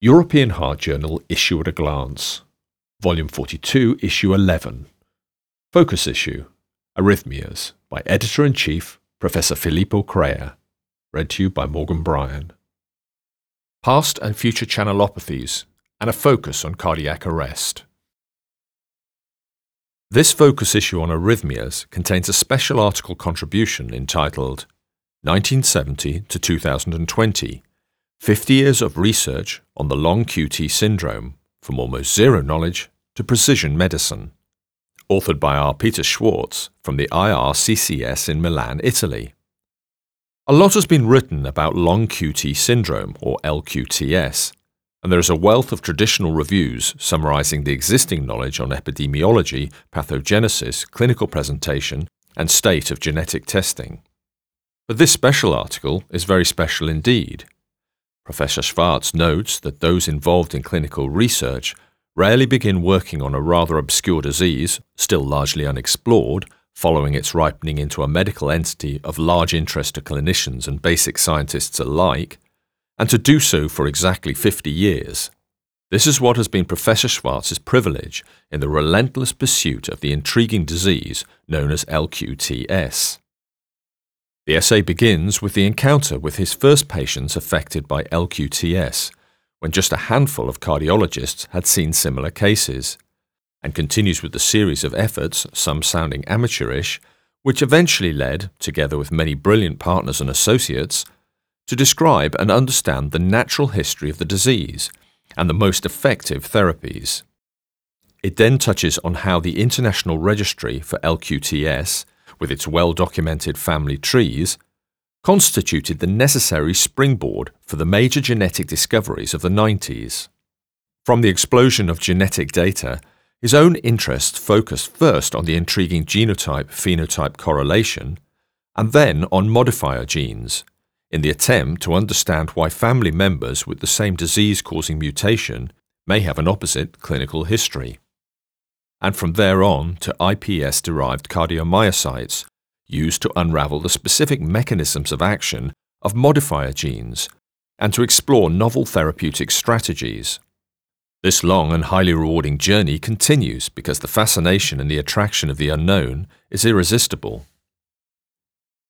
European Heart Journal Issue at a Glance, Volume 42, Issue 11. Focus Issue Arrhythmias by Editor in Chief Professor Filippo Crea. Read to you by Morgan Bryan. Past and future channelopathies and a focus on cardiac arrest. This focus issue on arrhythmias contains a special article contribution entitled 1970 to 2020 50 Years of Research on the Long QT Syndrome from Almost Zero Knowledge to Precision Medicine, authored by R. Peter Schwartz from the IRCCS in Milan, Italy. A lot has been written about long QT syndrome, or LQTS, and there is a wealth of traditional reviews summarizing the existing knowledge on epidemiology, pathogenesis, clinical presentation, and state of genetic testing. But this special article is very special indeed. Professor Schwartz notes that those involved in clinical research rarely begin working on a rather obscure disease, still largely unexplored, following its ripening into a medical entity of large interest to clinicians and basic scientists alike, and to do so for exactly 50 years. This is what has been Professor Schwartz's privilege in the relentless pursuit of the intriguing disease known as LQTS. The essay begins with the encounter with his first patients affected by LQTS, when just a handful of cardiologists had seen similar cases, and continues with the series of efforts, some sounding amateurish, which eventually led, together with many brilliant partners and associates, to describe and understand the natural history of the disease and the most effective therapies. It then touches on how the International Registry for LQTS with its well documented family trees, constituted the necessary springboard for the major genetic discoveries of the 90s. From the explosion of genetic data, his own interest focused first on the intriguing genotype phenotype correlation, and then on modifier genes, in the attempt to understand why family members with the same disease causing mutation may have an opposite clinical history and from there on to iPS derived cardiomyocytes, used to unravel the specific mechanisms of action of modifier genes and to explore novel therapeutic strategies. This long and highly rewarding journey continues because the fascination and the attraction of the unknown is irresistible.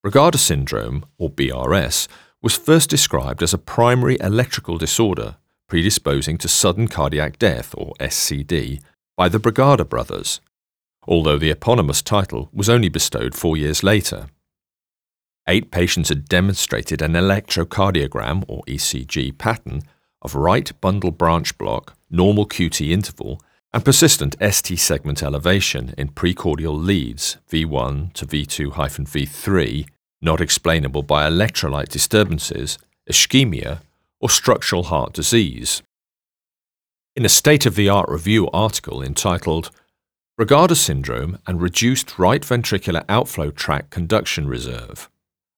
Brugada syndrome, or BRS, was first described as a primary electrical disorder predisposing to sudden cardiac death, or SCD, by the Brugada brothers, although the eponymous title was only bestowed four years later. Eight patients had demonstrated an electrocardiogram, or ECG, pattern of right bundle branch block, normal QT interval, and persistent ST segment elevation in precordial leads V1 to V2 V3, not explainable by electrolyte disturbances, ischemia, or structural heart disease. In a state of the art review article entitled Brugada Syndrome and Reduced Right Ventricular Outflow Tract Conduction Reserve,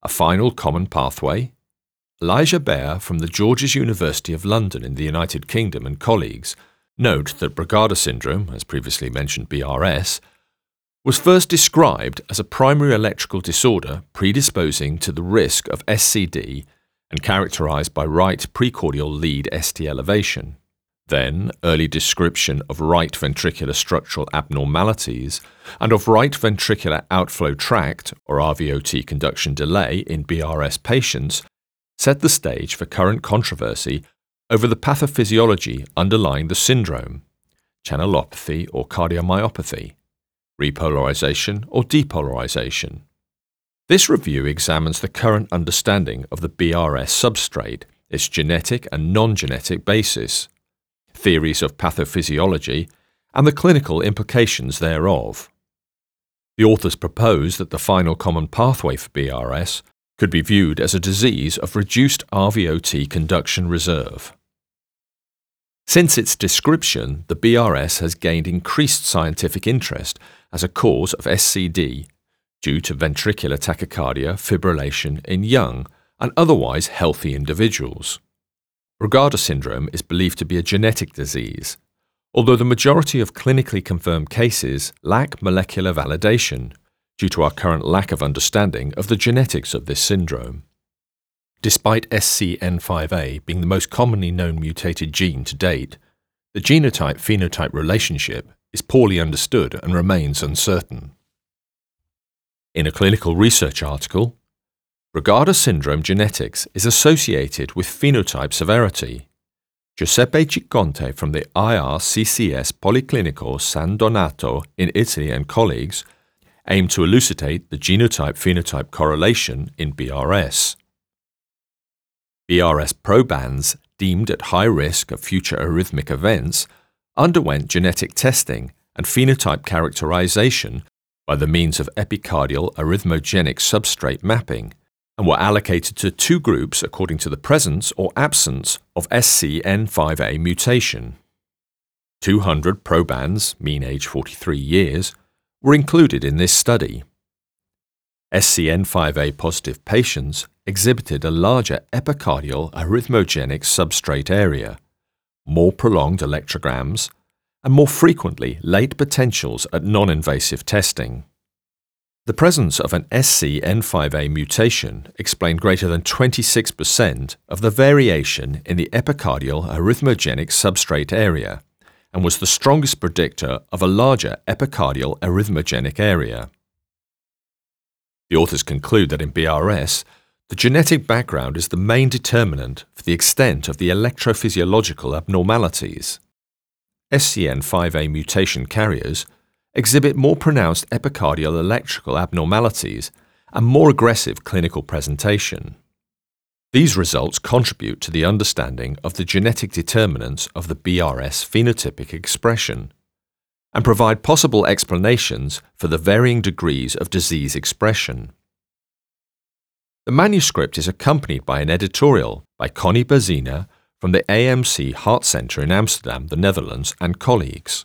a final common pathway, Elijah Behr from the George's University of London in the United Kingdom and colleagues note that Brugada syndrome, as previously mentioned BRS, was first described as a primary electrical disorder predisposing to the risk of SCD and characterized by right precordial lead ST elevation. Then, early description of right ventricular structural abnormalities and of right ventricular outflow tract, or RVOT conduction delay, in BRS patients set the stage for current controversy over the pathophysiology underlying the syndrome channelopathy or cardiomyopathy, repolarization or depolarization. This review examines the current understanding of the BRS substrate, its genetic and non genetic basis theories of pathophysiology, and the clinical implications thereof. The authors propose that the final common pathway for BRS could be viewed as a disease of reduced RVOT conduction reserve. Since its description, the BRS has gained increased scientific interest as a cause of SCD due to ventricular tachycardia fibrillation in young and otherwise healthy individuals. Brugada syndrome is believed to be a genetic disease, although the majority of clinically confirmed cases lack molecular validation due to our current lack of understanding of the genetics of this syndrome. Despite SCN5A being the most commonly known mutated gene to date, the genotype phenotype relationship is poorly understood and remains uncertain. In a clinical research article, Brugada syndrome genetics is associated with phenotype severity. Giuseppe Cicconte from the IRCCS Policlinico San Donato in Italy and colleagues aim to elucidate the genotype phenotype correlation in BRS. BRS probands deemed at high risk of future arrhythmic events underwent genetic testing and phenotype characterization by the means of epicardial arrhythmogenic substrate mapping and were allocated to two groups according to the presence or absence of SCN5A mutation. 200 probands, mean age 43 years, were included in this study. SCN5A positive patients exhibited a larger epicardial arrhythmogenic substrate area, more prolonged electrograms, and more frequently late potentials at non invasive testing. The presence of an SCN5A mutation explained greater than 26% of the variation in the epicardial arrhythmogenic substrate area and was the strongest predictor of a larger epicardial arrhythmogenic area. The authors conclude that in BRS, the genetic background is the main determinant for the extent of the electrophysiological abnormalities. SCN5A mutation carriers exhibit more pronounced epicardial electrical abnormalities and more aggressive clinical presentation. These results contribute to the understanding of the genetic determinants of the BRS phenotypic expression and provide possible explanations for the varying degrees of disease expression. The manuscript is accompanied by an editorial by Connie Bezzina from the AMC Heart Center in Amsterdam, the Netherlands, and colleagues.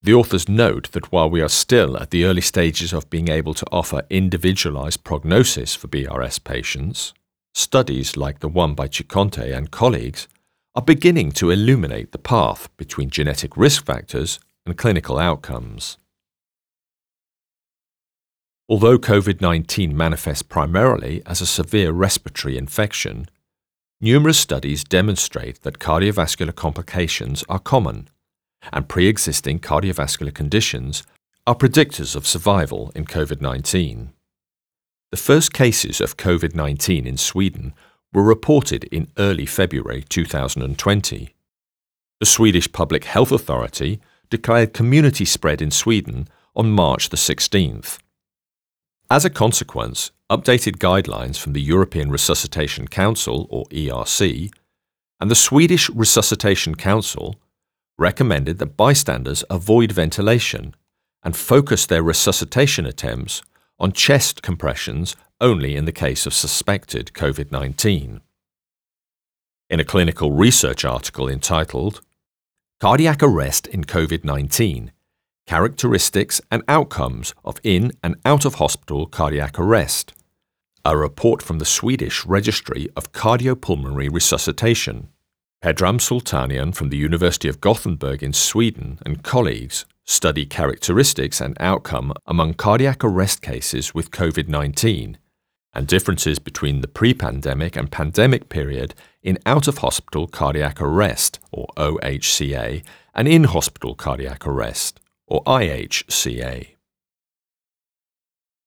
The authors note that while we are still at the early stages of being able to offer individualized prognosis for BRS patients, studies like the one by Cicconte and colleagues are beginning to illuminate the path between genetic risk factors and clinical outcomes. Although COVID 19 manifests primarily as a severe respiratory infection, numerous studies demonstrate that cardiovascular complications are common, and pre existing cardiovascular conditions are predictors of survival in COVID 19. The first cases of COVID 19 in Sweden were reported in early February 2020. The Swedish Public Health Authority declared community spread in Sweden on March the 16th. As a consequence, updated guidelines from the European Resuscitation Council, or ERC, and the Swedish Resuscitation Council recommended that bystanders avoid ventilation and focus their resuscitation attempts on chest compressions only in the case of suspected COVID 19. In a clinical research article entitled Cardiac Arrest in COVID 19 Characteristics and Outcomes of In and Out of Hospital Cardiac Arrest, a report from the Swedish Registry of Cardiopulmonary Resuscitation. Pedram Sultanian from the University of Gothenburg in Sweden and colleagues study characteristics and outcome among cardiac arrest cases with COVID 19 and differences between the pre pandemic and pandemic period in out of hospital cardiac arrest, or OHCA, and in hospital cardiac arrest, or IHCA.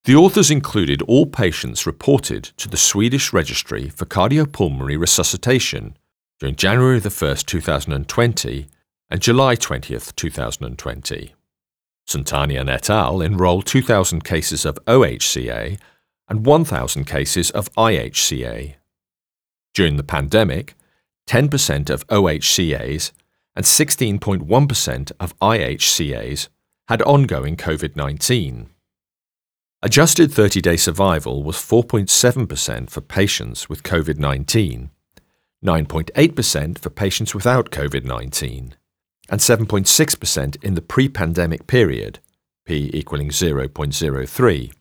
The authors included all patients reported to the Swedish Registry for Cardiopulmonary Resuscitation during January 1, 2020 and July 20, 2020. Sultanian et al. enrolled 2,000 cases of OHCA and 1,000 cases of IHCA. During the pandemic, 10% of OHCAs and 16.1% of IHCAs had ongoing COVID 19. Adjusted 30 day survival was 4.7% for patients with COVID 19 9.8% for patients without COVID 19, and 7.6% in the pre pandemic period, p equaling 0.03.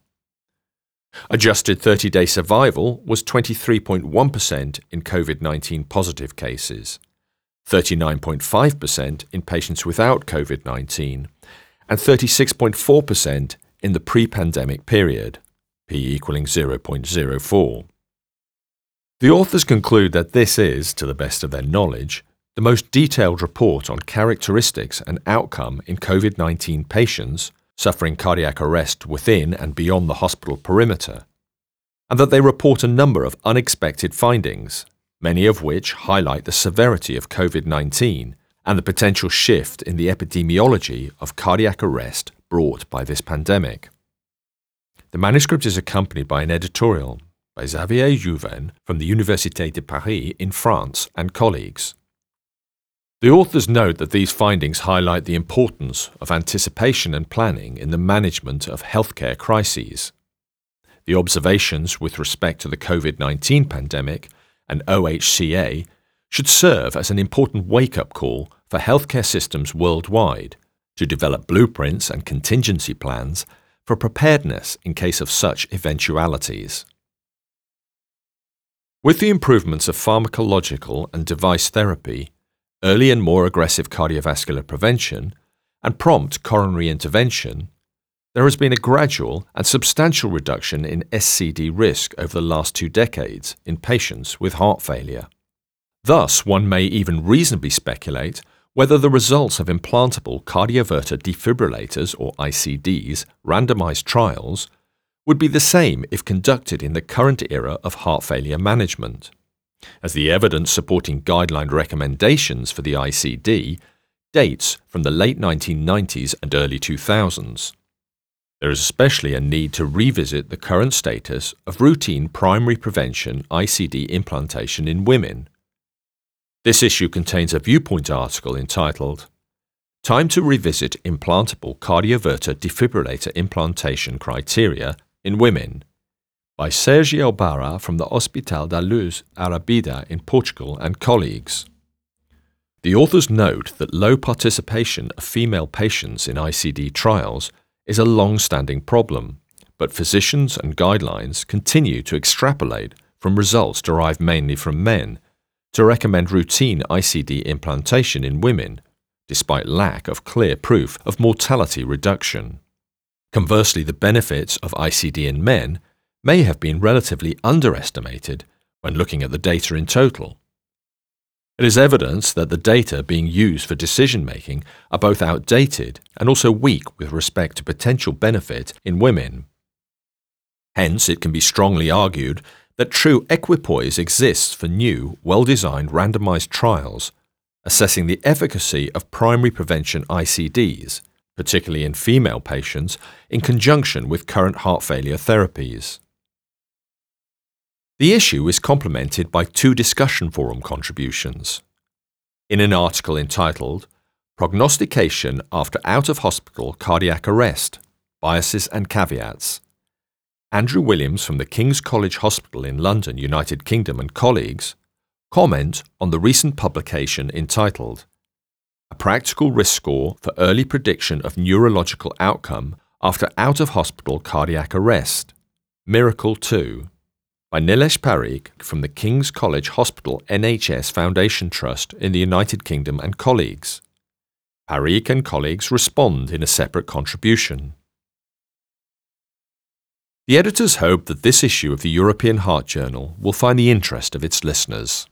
Adjusted 30 day survival was 23.1% in COVID 19 positive cases, 39.5% in patients without COVID 19, and 36.4% in the pre pandemic period, p equaling 0.04. The authors conclude that this is, to the best of their knowledge, the most detailed report on characteristics and outcome in COVID 19 patients suffering cardiac arrest within and beyond the hospital perimeter, and that they report a number of unexpected findings, many of which highlight the severity of COVID 19 and the potential shift in the epidemiology of cardiac arrest brought by this pandemic. The manuscript is accompanied by an editorial by Xavier Jouven from the Université de Paris in France and colleagues. The authors note that these findings highlight the importance of anticipation and planning in the management of healthcare crises. The observations with respect to the COVID 19 pandemic and OHCA should serve as an important wake up call for healthcare systems worldwide to develop blueprints and contingency plans for preparedness in case of such eventualities. With the improvements of pharmacological and device therapy, early and more aggressive cardiovascular prevention, and prompt coronary intervention, there has been a gradual and substantial reduction in SCD risk over the last two decades in patients with heart failure. Thus, one may even reasonably speculate whether the results of implantable cardioverter defibrillators or ICDs randomized trials would be the same if conducted in the current era of heart failure management, as the evidence supporting guideline recommendations for the ICD dates from the late 1990s and early 2000s. There is especially a need to revisit the current status of routine primary prevention ICD implantation in women this issue contains a viewpoint article entitled Time to Revisit Implantable Cardioverter Defibrillator Implantation Criteria in Women by Sergio Barra from the Hospital da Luz Arrábida in Portugal and colleagues. The authors note that low participation of female patients in ICD trials is a long standing problem, but physicians and guidelines continue to extrapolate from results derived mainly from men to recommend routine ICD implantation in women, despite lack of clear proof of mortality reduction. Conversely, the benefits of ICD in men may have been relatively underestimated when looking at the data in total. It is evidence that the data being used for decision making are both outdated and also weak with respect to potential benefit in women. Hence, it can be strongly argued that true equipoise exists for new, well designed randomized trials assessing the efficacy of primary prevention ICDs, particularly in female patients, in conjunction with current heart failure therapies. The issue is complemented by two discussion forum contributions. In an article entitled Prognostication After Out of Hospital Cardiac Arrest Biases and Caveats, Andrew Williams from the King's College Hospital in London, United Kingdom, and colleagues comment on the recent publication entitled A Practical Risk Score for Early Prediction of Neurological Outcome After Out of Hospital Cardiac Arrest Miracle 2 by Nilesh Pareek from the King's College Hospital NHS Foundation Trust in the United Kingdom and colleagues. Pareek and colleagues respond in a separate contribution. The editors hope that this issue of the European Heart Journal will find the interest of its listeners.